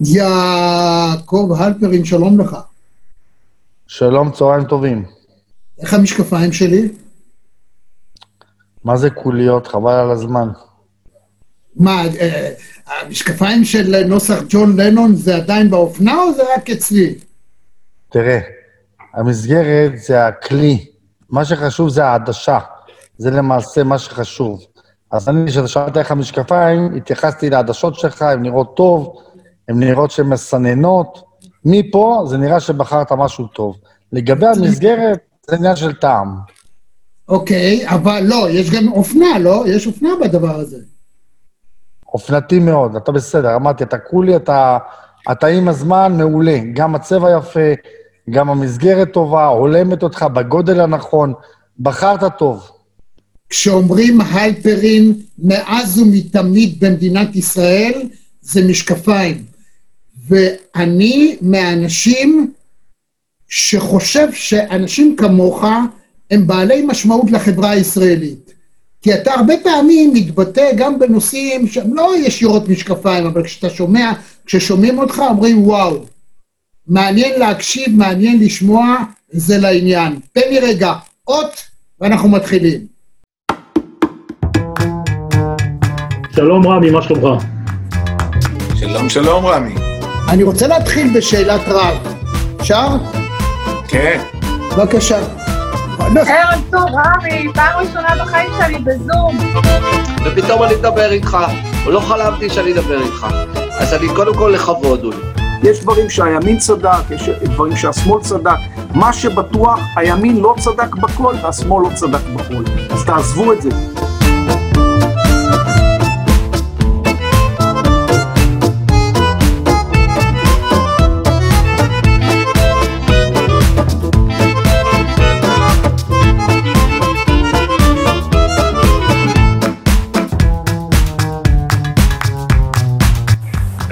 יעקב הלפרין, שלום לך. שלום, צהריים טובים. איך המשקפיים שלי? מה זה קוליות? חבל על הזמן. מה, אה, המשקפיים של נוסח ג'ון לנון זה עדיין באופנה או זה רק אצלי? תראה, המסגרת זה הכלי, מה שחשוב זה העדשה. זה למעשה מה שחשוב. אז אני, כששאלת איך המשקפיים, התייחסתי לעדשות שלך, הן נראות טוב, הן נראות שהן מסננות. מפה זה נראה שבחרת משהו טוב. לגבי המסגרת, זה עניין של טעם. אוקיי, אבל לא, יש גם אופנה, לא? יש אופנה בדבר הזה. אופנתי מאוד, אתה בסדר, אמרתי, אתה קולי, אתה, אתה עם הזמן מעולה. גם הצבע יפה, גם המסגרת טובה, הולמת אותך בגודל הנכון, בחרת טוב. כשאומרים הייפרין מאז ומתמיד במדינת ישראל, זה משקפיים. ואני מהאנשים שחושב שאנשים כמוך הם בעלי משמעות לחברה הישראלית. כי אתה הרבה פעמים מתבטא גם בנושאים שהם לא ישירות משקפיים, אבל כשאתה שומע, כששומעים אותך אומרים וואו, מעניין להקשיב, מעניין לשמוע, זה לעניין. תן לי רגע אות ואנחנו מתחילים. שלום רמי, מה שלומך? שלום, שלום, רמי. אני רוצה להתחיל בשאלת רב. אפשר? כן. בבקשה. ערב טוב, רמי, פעם ראשונה בחיים שלי בזום. ופתאום אני מדבר איתך, ולא חלמתי שאני אדבר איתך. אז אני קודם כל לכבוד הוא לי. יש דברים שהימין צדק, יש דברים שהשמאל צדק. מה שבטוח, הימין לא צדק בכל והשמאל לא צדק בכל. אז תעזבו את זה.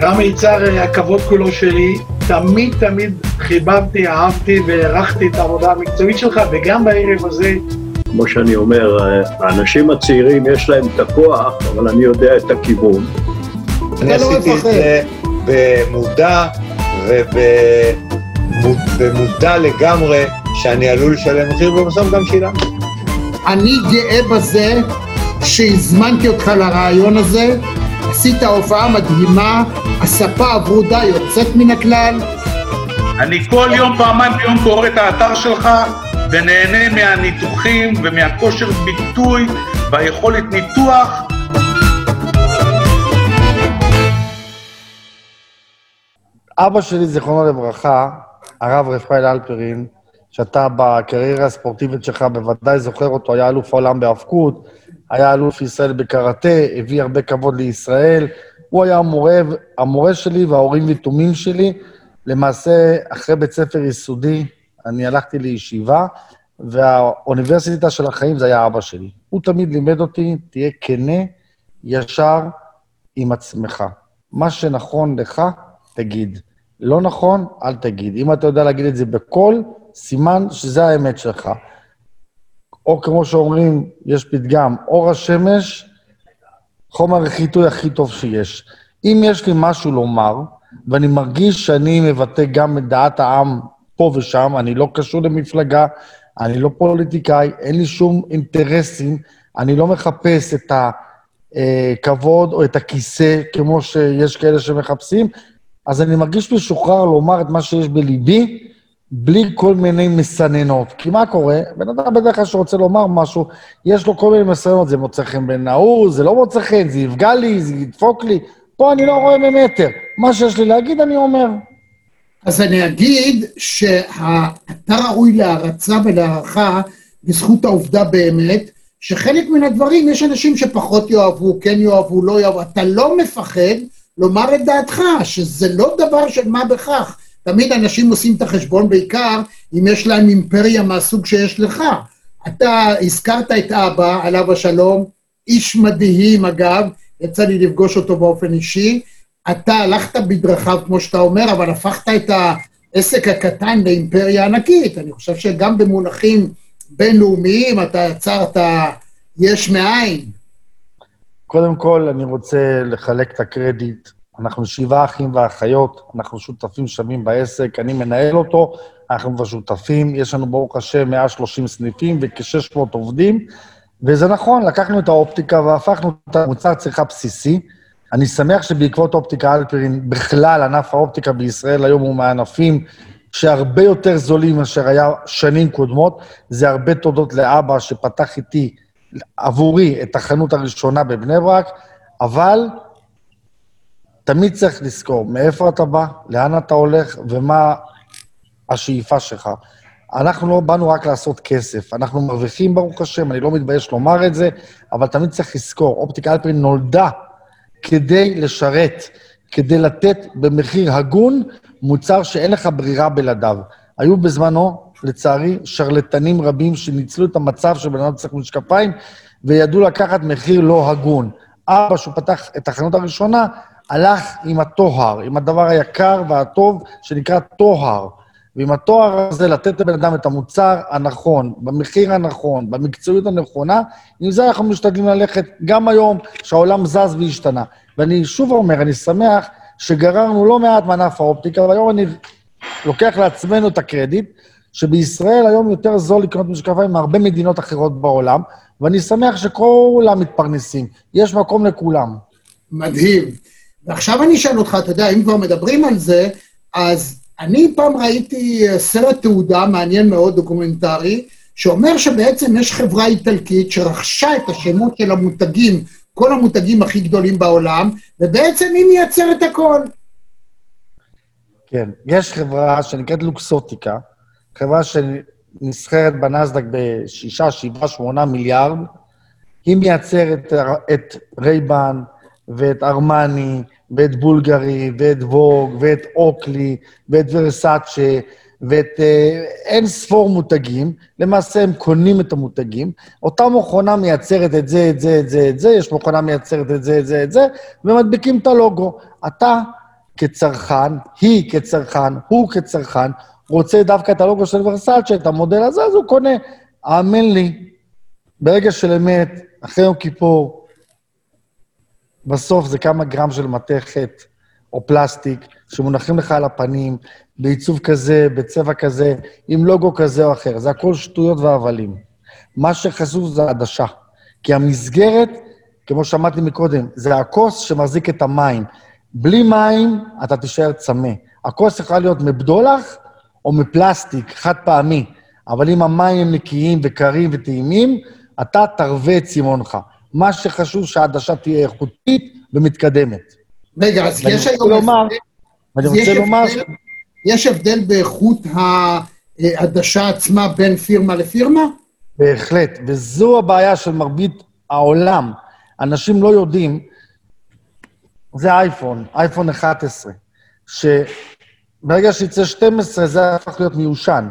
רמי יצהר, הכבוד כולו שלי. תמיד תמיד חיבבתי, אהבתי והערכתי את העבודה המקצועית שלך, וגם בערב הזה, כמו שאני אומר, האנשים הצעירים יש להם את הכוח, אבל אני יודע את הכיוון. אני לא עשיתי את. זה במודע ובמודע לגמרי שאני עלול לשלם מחיר, ובסוף גם שילמתי. אני גאה בזה שהזמנתי אותך לרעיון הזה, עשית הופעה מדהימה, הספה הוורודה יוצאת מן הכלל, אני כל יום, פעמיים ביום קורא את האתר שלך ונהנה מהניתוחים ומהכושר ביטוי והיכולת ניתוח. אבא שלי, זיכרונו לברכה, הרב רפאל אלפרין, שאתה בקריירה הספורטיבית שלך בוודאי זוכר אותו, היה אלוף העולם בהאבקות, היה אלוף ישראל בקראטה, הביא הרבה כבוד לישראל. הוא היה המורה, המורה שלי וההורים יתומים שלי. למעשה, אחרי בית ספר יסודי, אני הלכתי לישיבה, והאוניברסיטה של החיים זה היה אבא שלי. הוא תמיד לימד אותי, תהיה כנה, ישר עם עצמך. מה שנכון לך, תגיד. לא נכון, אל תגיד. אם אתה יודע להגיד את זה בקול, סימן שזה האמת שלך. או כמו שאומרים, יש פתגם, אור השמש, חומר החיטוי הכי טוב שיש. אם יש לי משהו לומר, ואני מרגיש שאני מבטא גם את דעת העם פה ושם, אני לא קשור למפלגה, אני לא פוליטיקאי, אין לי שום אינטרסים, אני לא מחפש את הכבוד או את הכיסא, כמו שיש כאלה שמחפשים, אז אני מרגיש משוחרר לומר את מה שיש בליבי, בלי כל מיני מסננות. כי מה קורה? בן אדם בדרך כלל שרוצה לומר משהו, יש לו כל מיני מסננות, זה מוצא חן בין ההוא, זה לא מוצא חן, זה יפגע לי, זה ידפוק לי. פה אני לא רואה ממטר. מה שיש לי להגיד, אני אומר. אז אני אגיד שאתה ראוי להערצה ולהערכה בזכות העובדה באמת, שחלק מן הדברים, יש אנשים שפחות יאהבו, כן יאהבו, לא יאהבו, אתה לא מפחד לומר את דעתך, שזה לא דבר של מה בכך. תמיד אנשים עושים את החשבון בעיקר אם יש להם אימפריה מהסוג שיש לך. אתה הזכרת את אבא, עליו השלום, איש מדהים אגב, יצא לי לפגוש אותו באופן אישי. אתה הלכת בדרכיו, כמו שאתה אומר, אבל הפכת את העסק הקטן לאימפריה ענקית. אני חושב שגם במונחים בינלאומיים אתה יצרת יש מאין. קודם כל, אני רוצה לחלק את הקרדיט. אנחנו שבעה אחים ואחיות, אנחנו שותפים שווים בעסק, אני מנהל אותו, אנחנו כבר שותפים, יש לנו ברוך השם 130 סניפים וכ-600 עובדים, וזה נכון, לקחנו את האופטיקה והפכנו את המוצר צריכה בסיסי. אני שמח שבעקבות אופטיקה אלפרין, בכלל ענף האופטיקה בישראל היום הוא מהענפים שהרבה יותר זולים מאשר היה שנים קודמות. זה הרבה תודות לאבא שפתח איתי, עבורי, את החנות הראשונה בבני ברק, אבל תמיד צריך לזכור מאיפה אתה בא, לאן אתה הולך ומה השאיפה שלך. אנחנו לא באנו רק לעשות כסף, אנחנו מרוויחים, ברוך השם, אני לא מתבייש לומר את זה, אבל תמיד צריך לזכור, אופטיקה אלפרין נולדה כדי לשרת, כדי לתת במחיר הגון מוצר שאין לך ברירה בלעדיו. היו בזמנו, לצערי, שרלטנים רבים שניצלו את המצב שבן אדם צריך משקפיים, וידעו לקחת מחיר לא הגון. אבא, שהוא פתח את החנות הראשונה, הלך עם הטוהר, עם הדבר היקר והטוב שנקרא טוהר. ועם התואר הזה לתת לבן אדם את המוצר הנכון, במחיר הנכון, במקצועיות הנכונה, עם זה אנחנו משתדלים ללכת גם היום, שהעולם זז והשתנה. ואני שוב אומר, אני שמח שגררנו לא מעט מענף האופטיקה, והיום אני לוקח לעצמנו את הקרדיט, שבישראל היום יותר זול לקנות משקפיים מהרבה מדינות אחרות בעולם, ואני שמח שכולם מתפרנסים. יש מקום לכולם. מדהים. ועכשיו אני אשאל אותך, אתה יודע, אם כבר מדברים על זה, אז אני פעם ראיתי אה, סרט תעודה מעניין מאוד, דוקומנטרי, שאומר שבעצם יש חברה איטלקית שרכשה את השמות של המותגים, כל המותגים הכי גדולים בעולם, ובעצם היא מייצרת הכל. כן, יש חברה שנקראת לוקסוטיקה, חברה שנסחרת בנסדק בשישה, שבעה, שמונה מיליארד, היא מייצרת את רייבן ואת ארמני, ואת בולגרי, ואת ווג, ואת אוקלי, ואת ורסאצ'ה, ואת אה, אין ספור מותגים. למעשה הם קונים את המותגים. אותה מכונה מייצרת את זה, את זה, את זה, את זה, יש מכונה מייצרת את זה, את זה, את זה, ומדביקים את הלוגו. אתה כצרכן, היא כצרכן, הוא כצרכן, רוצה דווקא את הלוגו של ורסאצ'ה, את המודל הזה, אז הוא קונה. האמן לי, ברגע של אמת, אחרי יום כיפור, בסוף זה כמה גרם של מתכת או פלסטיק שמונחים לך על הפנים, בעיצוב כזה, בצבע כזה, עם לוגו כזה או אחר. זה הכל שטויות והבלים. מה שחשוב זה העדשה. כי המסגרת, כמו שאמרתי מקודם, זה הכוס שמחזיק את המים. בלי מים, אתה תישאר צמא. הכוס יכולה להיות מבדולח או מפלסטיק, חד פעמי, אבל אם המים הם נקיים וקרים וטעימים, אתה תרווה את צימונך. מה שחשוב שהעדשה תהיה איכותית ומתקדמת. רגע, אז יש היום... לומר, ואני רוצה לומר... יש הבדל באיכות העדשה עצמה בין פירמה לפירמה? בהחלט, וזו הבעיה של מרבית העולם. אנשים לא יודעים, זה אייפון, אייפון 11, שברגע שיצא 12 זה הפך להיות מיושן.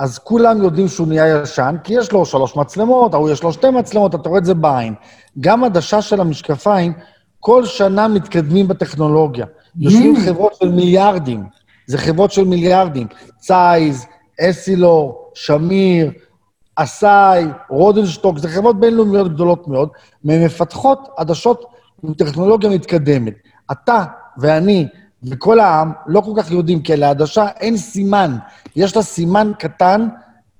אז כולם יודעים שהוא נהיה ישן, כי יש לו שלוש מצלמות, ההוא יש לו שתי מצלמות, אתה רואה את זה בעין. גם עדשה של המשקפיים, כל שנה מתקדמים בטכנולוגיה. יושבים mm. חברות של מיליארדים, זה חברות של מיליארדים. צייז, אסילור, שמיר, אסאי, רודנשטוק, זה חברות בינלאומיות גדולות מאוד, והן מפתחות עדשות עם טכנולוגיה מתקדמת. אתה ואני וכל העם לא כל כך יודעים, כי לעדשה אין סימן. יש לה סימן קטן,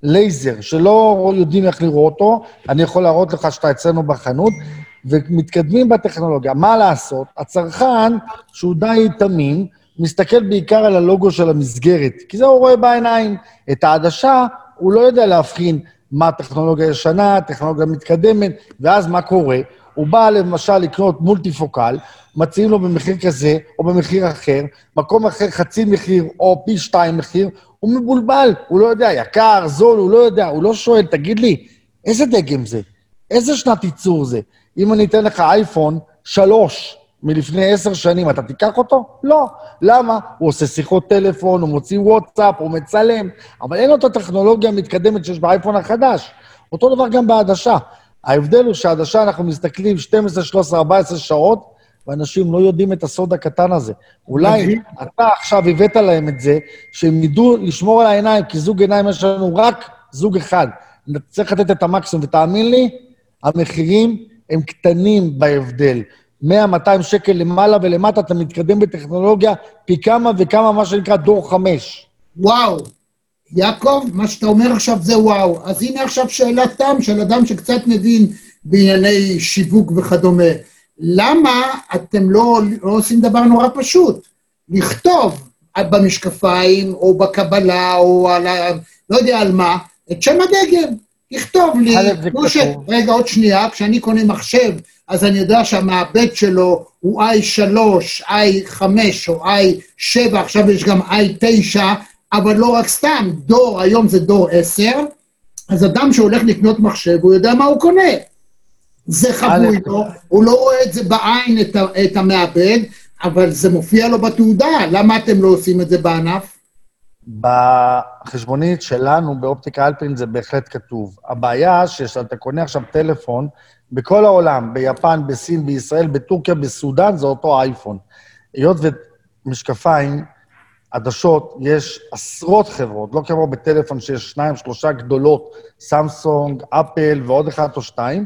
לייזר, שלא יודעים איך לראות אותו, אני יכול להראות לך שאתה אצלנו בחנות, ומתקדמים בטכנולוגיה. מה לעשות? הצרכן, שהוא די תמים, מסתכל בעיקר על הלוגו של המסגרת, כי זה הוא רואה בעיניים. את העדשה, הוא לא יודע להבחין מה הטכנולוגיה ישנה, טכנולוגיה מתקדמת, ואז מה קורה? הוא בא למשל לקנות מולטיפוקל, מציעים לו במחיר כזה או במחיר אחר, מקום אחר חצי מחיר או פי שתיים מחיר, הוא מבולבל, הוא לא יודע, יקר, זול, הוא לא יודע, הוא לא שואל, תגיד לי, איזה דגם זה? איזה שנת ייצור זה? אם אני אתן לך אייפון שלוש מלפני עשר שנים, אתה תיקח אותו? לא. למה? הוא עושה שיחות טלפון, הוא מוציא וואטסאפ, הוא מצלם, אבל אין לו את הטכנולוגיה המתקדמת שיש באייפון החדש. אותו דבר גם בעדשה. ההבדל הוא שהעדשה, אנחנו מסתכלים 12, 13, 14 שעות, ואנשים לא יודעים את הסוד הקטן הזה. אולי אתה עכשיו הבאת להם את זה, שהם ידעו לשמור על העיניים, כי זוג עיניים יש לנו רק זוג אחד. צריך לתת את המקסימום, ותאמין לי, המחירים הם קטנים בהבדל. 100-200 שקל למעלה ולמטה, אתה מתקדם בטכנולוגיה פי כמה וכמה, מה שנקרא דור חמש. וואו. יעקב, מה שאתה אומר עכשיו זה וואו. אז הנה עכשיו שאלת תם של אדם שקצת מבין בענייני שיווק וכדומה. למה אתם לא, לא עושים דבר נורא פשוט? לכתוב במשקפיים, או בקבלה, או על ה... לא יודע על מה, את שם הדגם. לכתוב לי, כמו ש... רגע, עוד שנייה, כשאני קונה מחשב, אז אני יודע שהמעבד שלו הוא i3, i5 או i7, עכשיו יש גם i9, אבל לא רק סתם, דור, היום זה דור 10, אז אדם שהולך לקנות מחשב, הוא יודע מה הוא קונה. זה חבוי לו, הוא לא רואה את זה בעין, את, את המעבד, אבל זה מופיע לו בתעודה, למה אתם לא עושים את זה בענף? בחשבונית שלנו, באופטיקה אלפין, זה בהחלט כתוב. הבעיה שכשאתה קונה עכשיו טלפון, בכל העולם, ביפן, בסין, בישראל, בטורקיה, בסודאן, זה אותו אייפון. היות ומשקפיים, עדשות, יש עשרות חברות, לא כמו בטלפון שיש שניים, שלושה גדולות, סמסונג, אפל ועוד אחד או שתיים,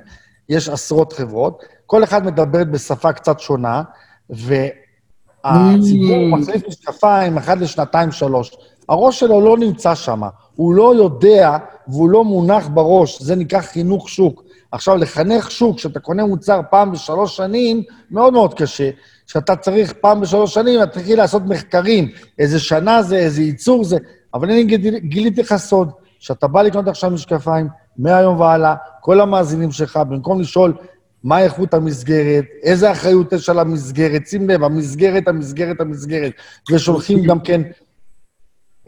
יש עשרות חברות. כל אחד מדברת בשפה קצת שונה, והציבור Mm. מחליף משקפיים אחת לשנתיים, שלוש. הראש שלו לא נמצא שם, הוא לא יודע והוא לא מונח בראש, זה נקרא חינוך שוק. עכשיו, לחנך שוק, כשאתה קונה מוצר פעם בשלוש שנים, מאוד מאוד קשה. כשאתה צריך פעם בשלוש שנים, אתה תתחיל לעשות מחקרים, איזה שנה זה, איזה ייצור זה. אבל אני גיל- גיליתי לך סוד, כשאתה בא לקנות עכשיו משקפיים, מהיום והלאה, כל המאזינים שלך, במקום לשאול מה איכות המסגרת, איזה אחריות יש על המסגרת, שים לב, המסגרת, המסגרת, המסגרת, ושולחים גם כן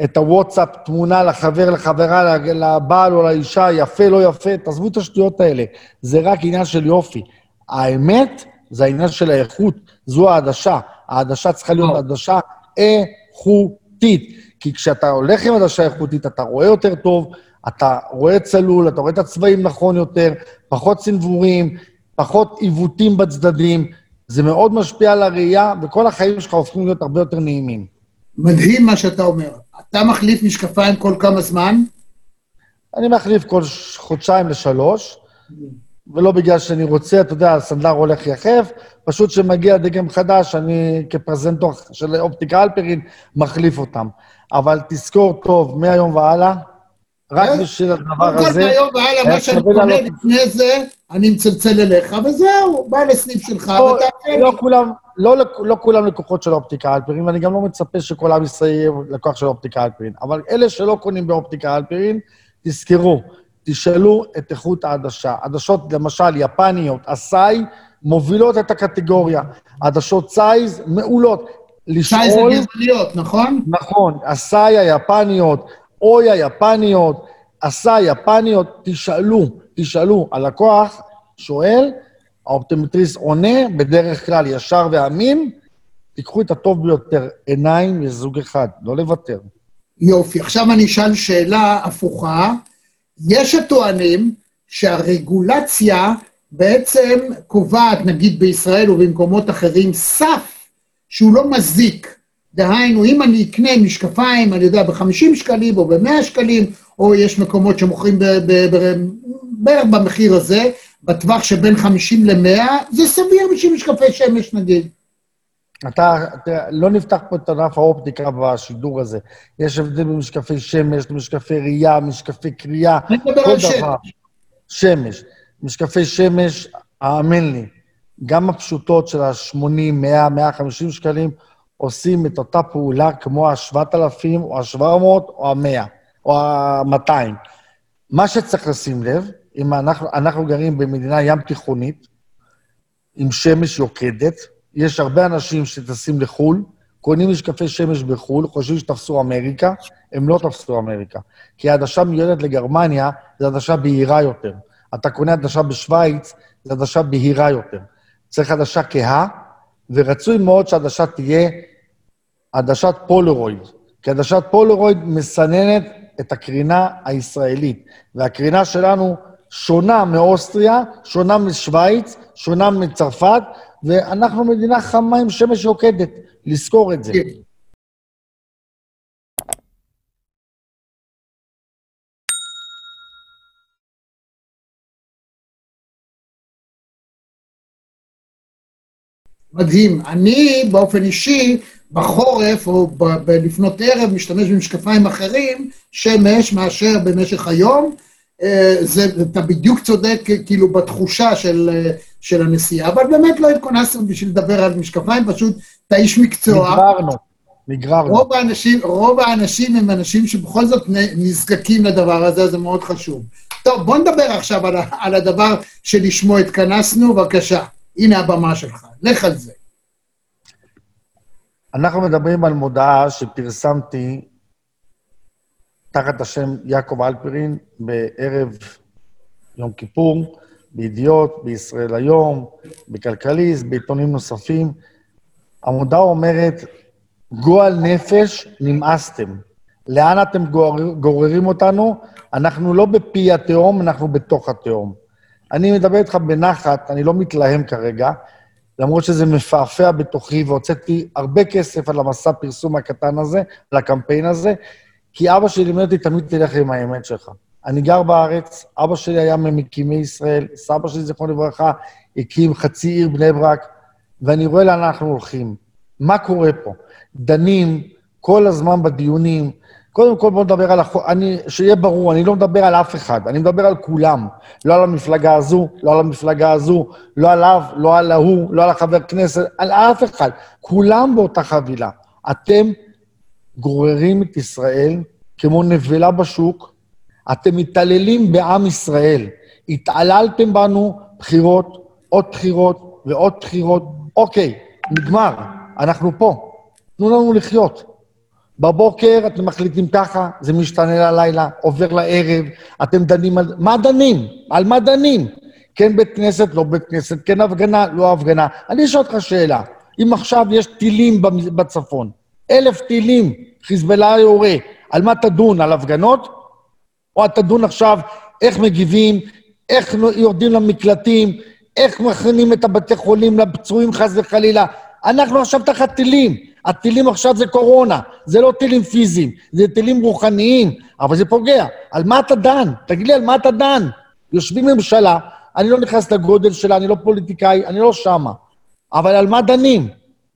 את הוואטסאפ, תמונה לחבר, לחברה, לבעל או לאישה, יפה, לא יפה, תעזבו את השטויות האלה. זה רק עניין של יופי. האמת, זה העניין של האיכות, זו העדשה. העדשה צריכה להיות טוב. עדשה איכותית. כי כשאתה הולך עם עדשה איכותית, אתה רואה יותר טוב, אתה רואה צלול, אתה רואה את הצבעים נכון יותר, פחות צנבורים, פחות עיוותים בצדדים. זה מאוד משפיע על הראייה, וכל החיים שלך הופכים להיות הרבה יותר נעימים. מדהים מה שאתה אומר. אתה מחליף משקפיים כל כמה זמן? אני מחליף כל חודשיים לשלוש, ולא בגלל שאני רוצה, אתה יודע, הסנדלר הולך יחף, פשוט כשמגיע דגם חדש, אני כפרזנטור של אופטיקה אלפרין, מחליף אותם. אבל תזכור טוב, מהיום והלאה, רק כן. בשביל הדבר הזה, מהיום והלאה, מה שאני קונה. לפני זה, אני מצלצל אליך, וזהו, בא לסניף שלך, לא, ותעשה לא. כולם, לא, לא כולם לקוחות של אופטיקה אלפרין, ואני גם לא מצפה שכל עם ישראל יהיה לקוח של אופטיקה אלפרין. אבל אלה שלא קונים באופטיקה אלפרין, תזכרו, תשאלו את איכות העדשה. עדשות, למשל, יפניות, אסאי, מובילות את הקטגוריה. עדשות סייז, מעולות. שי זה לשאול, גרמניות, נכון? נכון, אסאי היפניות, אוי היפניות, אסאי יפניות, תשאלו, תשאלו. הלקוח שואל, האופטומטריסט עונה, בדרך כלל ישר ואמין, תיקחו את הטוב ביותר, עיניים יש זוג אחד, לא לוותר. יופי. עכשיו אני אשאל שאלה הפוכה. יש הטוענים שהרגולציה בעצם קובעת, נגיד בישראל ובמקומות אחרים, סף שהוא לא מזיק. דהיינו, אם אני אקנה משקפיים, אני יודע, ב-50 שקלים או ב-100 שקלים, או יש מקומות שמוכרים בערך במחיר הזה, בטווח שבין 50 ל-100, זה סביר בשביל משקפי שמש נגיד. אתה, אתה, לא נפתח פה את ענף האופטיקה בשידור הזה. יש הבדל במשקפי שמש, משקפי ראייה, משקפי קריאה, כל על שמש. דבר. שמש. משקפי שמש, האמן לי, גם הפשוטות של ה-80, 100, 150 שקלים, עושים את אותה פעולה כמו ה-7,000 או ה-700 או ה-100 או ה-200. מה שצריך לשים לב, אם אנחנו, אנחנו גרים במדינה ים תיכונית, עם שמש יוקדת, יש הרבה אנשים שטסים לחו"ל, קונים משקפי שמש בחו"ל, חושבים שתפסו אמריקה, הם לא תפסו אמריקה. כי העדשה מיועדת לגרמניה, זו עדשה בהירה יותר. אתה קונה עדשה בשוויץ, זו עדשה בהירה יותר. צריך עדשה כהה, ורצוי מאוד שהעדשה תהיה עדשת פולרויד. כי עדשת פולרויד מסננת את הקרינה הישראלית. והקרינה שלנו שונה מאוסטריה, שונה משוויץ, שונה מצרפת, ואנחנו מדינה חמה עם שמש יוקדת. לזכור את זה. כן. מדהים. אני, באופן אישי, בחורף או ב- ב- לפנות ערב, משתמש במשקפיים אחרים, שמש, מאשר במשך היום. אה, זה, אתה בדיוק צודק, כאילו, בתחושה של, אה, של הנסיעה, אבל באמת לא התכונסנו בשביל לדבר על משקפיים, פשוט אתה איש מקצוע. נגררנו, נגררנו. רוב האנשים, רוב האנשים הם אנשים שבכל זאת נזקקים לדבר הזה, זה מאוד חשוב. טוב, בוא נדבר עכשיו על, על הדבר שלשמו התכנסנו, בבקשה. הנה הבמה שלך, לך על זה. אנחנו מדברים על מודעה שפרסמתי תחת השם יעקב אלפרין בערב יום כיפור, בידיעות, בישראל היום, בכלכליסט, בעיתונים נוספים. המודעה אומרת, גועל נפש, נמאסתם. לאן אתם גורר, גוררים אותנו? אנחנו לא בפי התהום, אנחנו בתוך התהום. אני מדבר איתך בנחת, אני לא מתלהם כרגע, למרות שזה מפעפע בתוכי, והוצאתי הרבה כסף על המסע פרסום הקטן הזה, על הקמפיין הזה, כי אבא שלי לימד אותי, תמיד תלך עם האמת שלך. אני גר בארץ, אבא שלי היה ממקימי ישראל, סבא שלי, זיכרונו לברכה, הקים חצי עיר בני ברק, ואני רואה לאן אנחנו הולכים. מה קורה פה? דנים כל הזמן בדיונים. קודם כל בואו נדבר על החוק, אני, שיהיה ברור, אני לא מדבר על אף אחד, אני מדבר על כולם. לא על המפלגה הזו, לא על המפלגה הזו, לא עליו, לא על ההוא, לא על החבר כנסת, על אף אחד. כולם באותה חבילה. אתם גוררים את ישראל כמו נבלה בשוק, אתם מתעללים בעם ישראל. התעללתם בנו בחירות, עוד בחירות ועוד בחירות. אוקיי, נגמר, אנחנו פה. תנו לנו לחיות. בבוקר אתם מחליטים ככה, זה משתנה ללילה, עובר לערב, אתם דנים על... מה דנים? על מה דנים? כן בית כנסת, לא בית כנסת, כן הפגנה, לא הפגנה. אני אשאל אותך שאלה, אם עכשיו יש טילים בצפון, אלף טילים, חיזבאללה יורה, על מה תדון? על הפגנות? או תדון עכשיו איך מגיבים, איך יורדים למקלטים, איך מכינים את הבתי חולים לפצועים חס וחלילה. אנחנו עכשיו תחת טילים. הטילים עכשיו זה קורונה, זה לא טילים פיזיים, זה טילים רוחניים, אבל זה פוגע. על מה אתה דן? תגיד לי, על מה אתה דן? יושבים ממשלה, אני לא נכנס לגודל שלה, אני לא פוליטיקאי, אני לא שמה. אבל על מה דנים?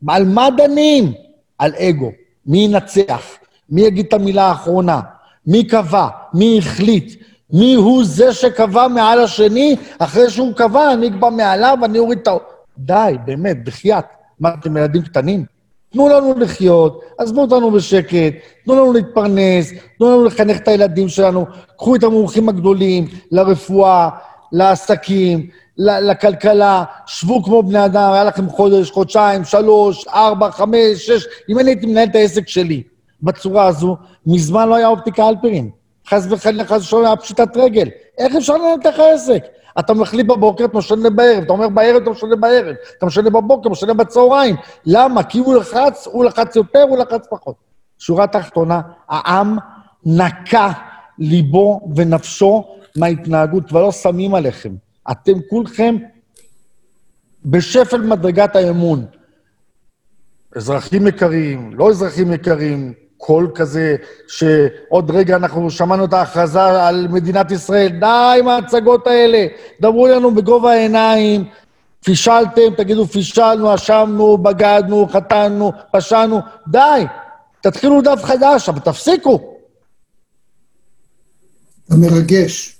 על מה דנים? על אגו. מי ינצח? מי יגיד את המילה האחרונה? מי קבע? מי החליט? מי הוא זה שקבע מעל השני? אחרי שהוא קבע, אני אקבע מעליו, אני אוריד את ה... די, באמת, בחייאת. מה, אתם ילדים קטנים? תנו לנו לחיות, עזבו אותנו בשקט, תנו לנו להתפרנס, תנו לנו לחנך את הילדים שלנו, קחו את המומחים הגדולים לרפואה, לעסקים, לכלכלה, שבו כמו בני אדם, היה לכם חודש, חודשיים, שלוש, ארבע, חמש, שש, אם אני הייתי מנהל את העסק שלי בצורה הזו, מזמן לא היה אופטיקה אלפרין. חס וחלילה, חס ושלום, היה פשיטת רגל. איך אפשר לנהל ככה עסק? אתה מחליט בבוקר, אתה משנה בערב, אתה אומר בערב, אתה משנה בערב, אתה משנה בבוקר, משנה בצהריים. למה? כי הוא לחץ, הוא לחץ יותר, הוא לחץ פחות. שורה תחתונה, העם נקע ליבו ונפשו מההתנהגות, ולא שמים עליכם. אתם כולכם בשפל מדרגת האמון. אזרחים יקרים, לא אזרחים יקרים, קול כזה, שעוד רגע אנחנו שמענו את ההכרזה על מדינת ישראל, די עם ההצגות האלה, דברו לנו בגובה העיניים, פישלתם, תגידו פישלנו, אשמנו, בגדנו, חטאנו, פשענו, די, תתחילו דף חדש, אבל תפסיקו. אתה מרגש.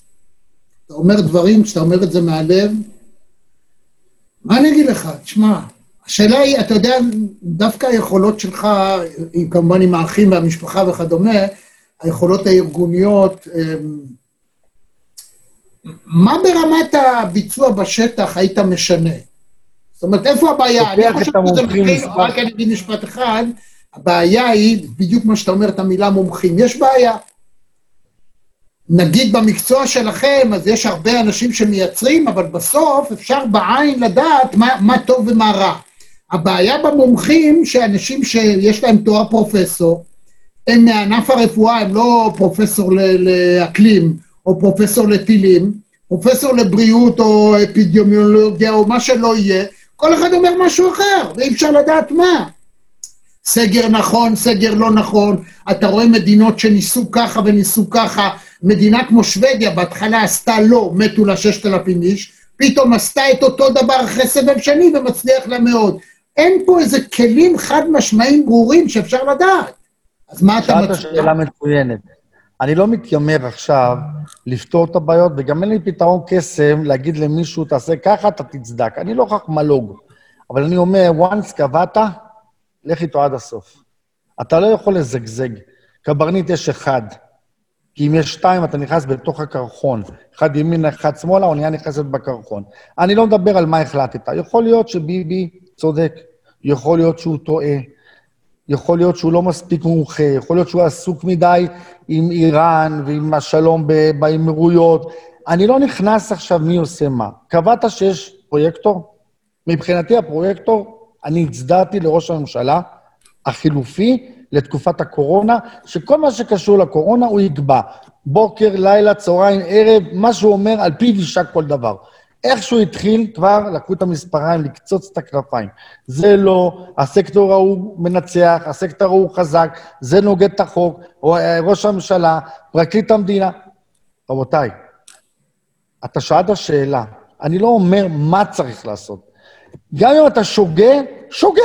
אתה אומר דברים, כשאתה אומר את זה מהלב, מה אני אגיד לך? תשמע, השאלה היא, אתה יודע, דווקא היכולות שלך, עם- כמובן עם האחים והמשפחה וכדומה, היכולות הארגוניות, אמ, מה ברמת הביצוע בשטח היית משנה? זאת אומרת, איפה הבעיה? אני חושב שזה מתחיל, רק אני אגיד משפט אחד, הבעיה היא, בדיוק כמו שאתה אומר את המילה מומחים, יש בעיה. נגיד במקצוע שלכם, אז יש הרבה אנשים שמייצרים, אבל בסוף אפשר בעין לדעת מה, מה טוב ומה רע. הבעיה במומחים, שאנשים שיש להם תואר פרופסור, הם מענף הרפואה, הם לא פרופסור לאקלים, או פרופסור לטילים, פרופסור לבריאות או אפידמיולוגיה או מה שלא יהיה, כל אחד אומר משהו אחר, ואי אפשר לדעת מה. סגר נכון, סגר לא נכון, אתה רואה מדינות שניסו ככה וניסו ככה, מדינה כמו שוודיה בהתחלה עשתה לא, מתו לה ששת אלפים איש, פתאום עשתה את אותו דבר אחרי סבב שני ומצליח לה מאוד. אין פה איזה כלים חד משמעיים ברורים שאפשר לדעת. אז מה אתה שאלת מציע? שאלה מצוינת. אני לא מתיימר עכשיו לפתור את הבעיות, וגם אין לי פתרון קסם להגיד למישהו, תעשה ככה, אתה תצדק. אני לא חכמולוג. אבל אני אומר, once קבעת, לך איתו עד הסוף. אתה לא יכול לזגזג. קברניט יש אחד. כי אם יש שתיים, אתה נכנס בתוך הקרחון. אחד ימינה, אחד שמאלה, האונייה נכנסת בקרחון. אני לא מדבר על מה החלטת. יכול להיות שביבי צודק, יכול להיות שהוא טועה, יכול להיות שהוא לא מספיק מומחה, יכול להיות שהוא עסוק מדי עם איראן ועם השלום באמירויות. אני לא נכנס עכשיו מי עושה מה. קבעת שיש פרויקטור? מבחינתי הפרויקטור, אני הצדעתי לראש הממשלה החילופי לתקופת הקורונה, שכל מה שקשור לקורונה הוא יקבע. בוקר, לילה, צהריים, ערב, מה שהוא אומר, על פיו יישק כל דבר. איך שהוא התחיל, כבר לקחו את המספריים, לקצוץ את הכנפיים. זה לא, הסקטור ההוא מנצח, הסקטור ההוא חזק, זה נוגד את החוק, אה, ראש הממשלה, פרקליט המדינה. רבותיי, אתה שאלת שאלה, אני לא אומר מה צריך לעשות. גם אם אתה שוגה, שוגה,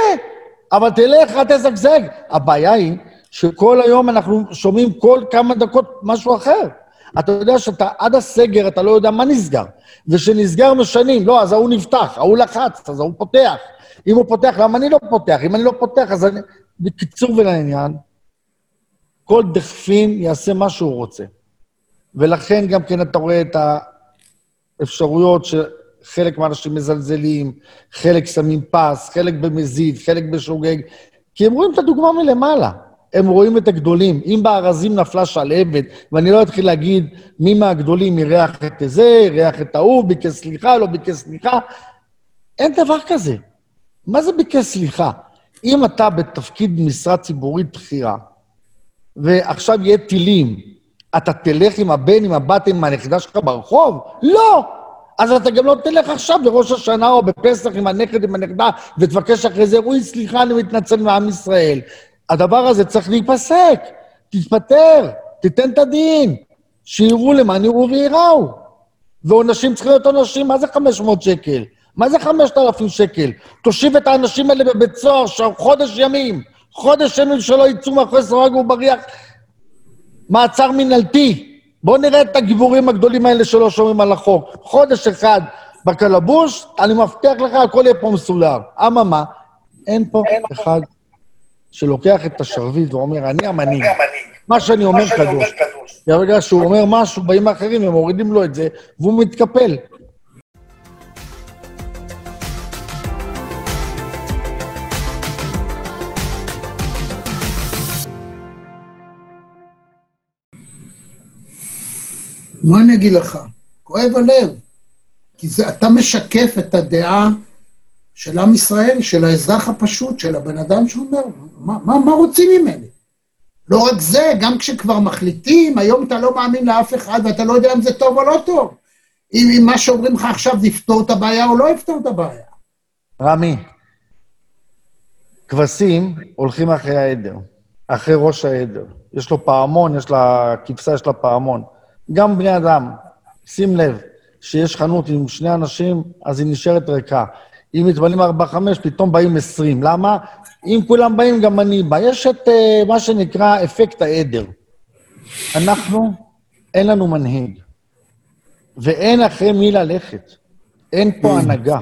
אבל תלך, אל תזגזג. הבעיה היא שכל היום אנחנו שומעים כל כמה דקות משהו אחר. אתה יודע שאתה עד הסגר, אתה לא יודע מה נסגר. וכשנסגר משנים, לא, אז ההוא נפתח, ההוא לחץ, אז ההוא פותח. אם הוא פותח, למה אני לא פותח? אם אני לא פותח, אז אני... בקיצור ולעניין, כל דכפין יעשה מה שהוא רוצה. ולכן גם כן אתה רואה את האפשרויות שחלק מהאנשים מזלזלים, חלק שמים פס, חלק במזיד, חלק בשוגג, כי הם רואים את הדוגמה מלמעלה. הם רואים את הגדולים. אם בארזים נפלה שלהבת, ואני לא אתחיל להגיד מי מהגדולים אירח את זה, אירח את ההוא, ביקש סליחה, לא ביקש סליחה, אין דבר כזה. מה זה ביקש סליחה? אם אתה בתפקיד משרה ציבורית בכירה, ועכשיו יהיה טילים, אתה תלך עם הבן, עם הבת, עם הנכדה שלך ברחוב? לא! אז אתה גם לא תלך עכשיו בראש השנה או בפסח עם הנכד, עם הנכדה, ותבקש אחרי זה, אוי, סליחה, אני מתנצל מעם ישראל. הדבר הזה צריך להיפסק. תתפטר, תיתן את הדין, שיראו למען יראו וייראו. ועונשים צריכים להיות עונשים, מה זה 500 שקל? מה זה 5,000 שקל? תושיב את האנשים האלה בבית סוהר שם חודש ימים, חודש ימים שלא יצאו מאחורי סורג ובריח, מעצר מינהלתי. בואו נראה את הגיבורים הגדולים האלה שלא שומרים על החוק. חודש אחד בקלבוש, אני מבטיח לך, הכל יהיה פה מסודר. אממה, אין פה אחד שלוקח את השרביט ואומר, אני המנהיג. מה שאני אומר קדוש. ברגע שהוא אומר משהו, באים האחרים, הם מורידים לו את זה, והוא מתקפל. מה אני אגיד לך? כואב הלב. כי זה, אתה משקף את הדעה של עם ישראל, של האזרח הפשוט, של הבן אדם שאומר, מה, מה, מה רוצים ממני? לא רק זה, גם כשכבר מחליטים, היום אתה לא מאמין לאף אחד ואתה לא יודע אם זה טוב או לא טוב. אם, אם מה שאומרים לך עכשיו יפתור את הבעיה או לא יפתור את הבעיה. רמי, כבשים הולכים אחרי העדר, אחרי ראש העדר. יש לו פעמון, יש לה, כבשה יש לה פעמון. גם בני אדם, שים לב, שיש חנות עם שני אנשים, אז היא נשארת ריקה. אם מתמלאים ארבע, חמש, פתאום באים עשרים. למה? אם כולם באים, גם אני בא. יש את uh, מה שנקרא אפקט העדר. אנחנו, אין לנו מנהיג, ואין אחרי מי ללכת. אין פה הנהגה.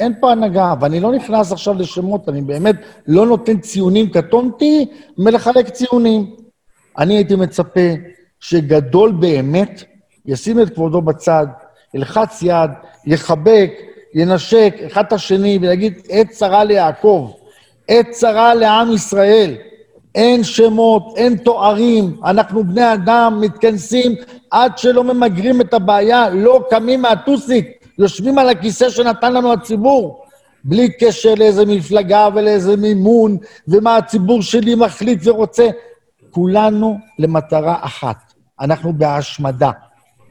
אין פה הנהגה, ואני לא נכנס עכשיו לשמות, אני באמת לא נותן ציונים, קטונתי מלחלק ציונים. אני הייתי מצפה שגדול באמת ישים את כבודו בצד, ילחץ יד, יחבק, ינשק אחד את השני ויגיד, עת צרה ליעקב, עת צרה לעם ישראל. אין שמות, אין תוארים, אנחנו בני אדם מתכנסים עד שלא ממגרים את הבעיה, לא קמים מהטוסיק, יושבים על הכיסא שנתן לנו הציבור, בלי קשר לאיזה מפלגה ולאיזה מימון, ומה הציבור שלי מחליט ורוצה. כולנו למטרה אחת, אנחנו בהשמדה,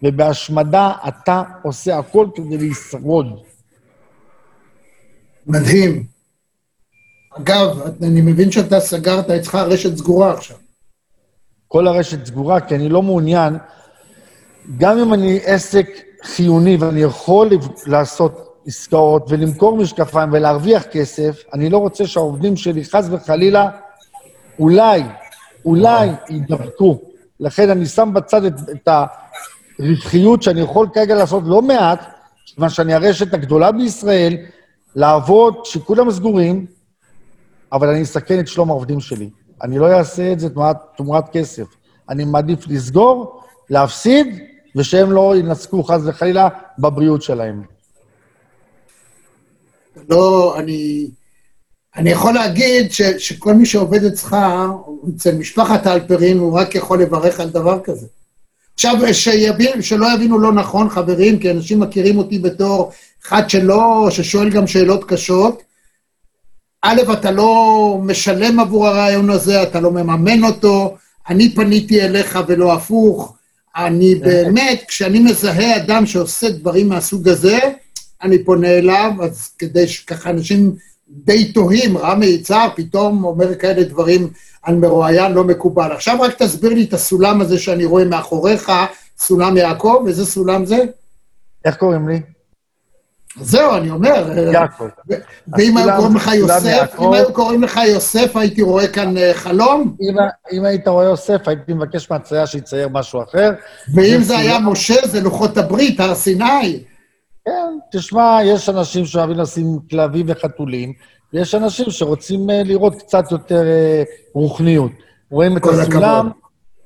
ובהשמדה אתה עושה הכל כדי לשרוד. מדהים. אגב, אני מבין שאתה סגרת אצלך רשת סגורה עכשיו. כל הרשת סגורה, כי אני לא מעוניין, גם אם אני עסק חיוני ואני יכול לעשות עסקאות ולמכור משקפיים ולהרוויח כסף, אני לא רוצה שהעובדים שלי, חס וחלילה, אולי, אולי יידבקו. לכן אני שם בצד את, את הרווחיות שאני יכול כרגע לעשות לא מעט, כיוון שאני הרשת הגדולה בישראל, לעבוד כשכולם סגורים, אבל אני אסכן את שלום העובדים שלי. אני לא אעשה את זה תמורת, תמורת כסף. אני מעדיף לסגור, להפסיד, ושהם לא ינצקו חס וחלילה בבריאות שלהם. לא, אני... אני יכול להגיד ש, שכל מי שעובד אצלך, אצל משפחת האלפרין, הוא רק יכול לברך על דבר כזה. עכשיו, שיבין, שלא יבינו לא נכון, חברים, כי אנשים מכירים אותי בתור אחד שלא, ששואל גם שאלות קשות. א', אתה לא משלם עבור הרעיון הזה, אתה לא מממן אותו, אני פניתי אליך ולא הפוך. אני באמת, כשאני מזהה אדם שעושה דברים מהסוג הזה, אני פונה אליו, אז כדי שככה אנשים די תוהים, רמי יצהר פתאום אומר כאלה דברים על מרואיין לא מקובל. עכשיו רק תסביר לי את הסולם הזה שאני רואה מאחוריך, סולם יעקב, איזה סולם זה? איך קוראים לי? זהו, אני אומר. יעקב. ואם היו קוראים לך יוסף. אם היו קוראים לך יוסף, הייתי רואה כאן אה, חלום, אם, היית רואה יוסף, הייתי מבקש מהצייר שיצייר משהו אחר. ואם זה היה משה, זה לוחות הברית, הר סיני. כן, תשמע, יש אנשים שאוהבים לשים כלבים וחתולים, ויש אנשים שרוצים אה, לראות קצת יותר אה, רוחניות. רואים את הסולם,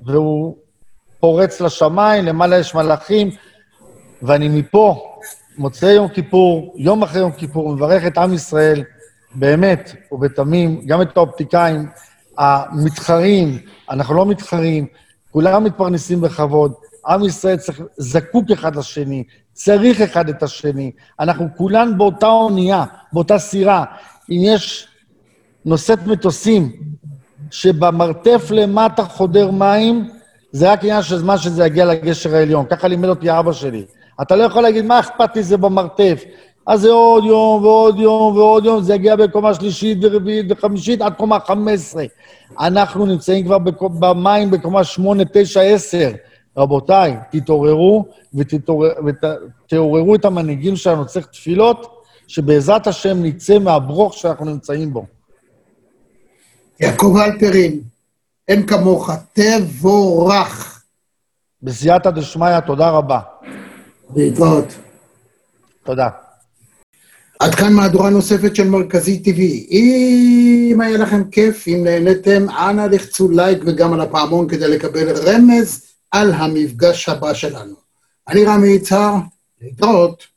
והוא פורץ לשמיים, למעלה יש מלאכים, ואני מפה, מוצאי יום כיפור, יום אחרי יום כיפור, מברך את עם ישראל, באמת ובתמים, גם את האופטיקאים המתחרים, אנחנו לא מתחרים, כולם מתפרנסים בכבוד. עם ישראל צריך, זקוק אחד לשני, צריך אחד את השני. אנחנו כולן באותה אונייה, באותה סירה. אם יש נושאת מטוסים שבמרתף למטה חודר מים, זה רק עניין של זמן שזה יגיע לגשר העליון. ככה לימד אותי אבא שלי. אתה לא יכול להגיד, מה אכפת לי זה במרתף? אז זה עוד יום ועוד יום ועוד יום, זה יגיע בקומה שלישית ורביעית וחמישית עד קומה חמש עשרה. אנחנו נמצאים כבר במים בקומה שמונה, תשע, עשר. רבותיי, תתעוררו ותעוררו את המנהיגים שלנו. צריך תפילות שבעזרת השם נצא מהברוך שאנחנו נמצאים בו. יעקב אלפרין, אין כמוך, תבורך. בסייעתא דשמיא, תודה רבה. להתראות. תודה. עד כאן מהדורה נוספת של מרכזי TV. אם היה לכם כיף, אם נהניתם, אנא לחצו לייק וגם על הפעמון כדי לקבל רמז על המפגש הבא שלנו. אני רמי יצהר, להתראות.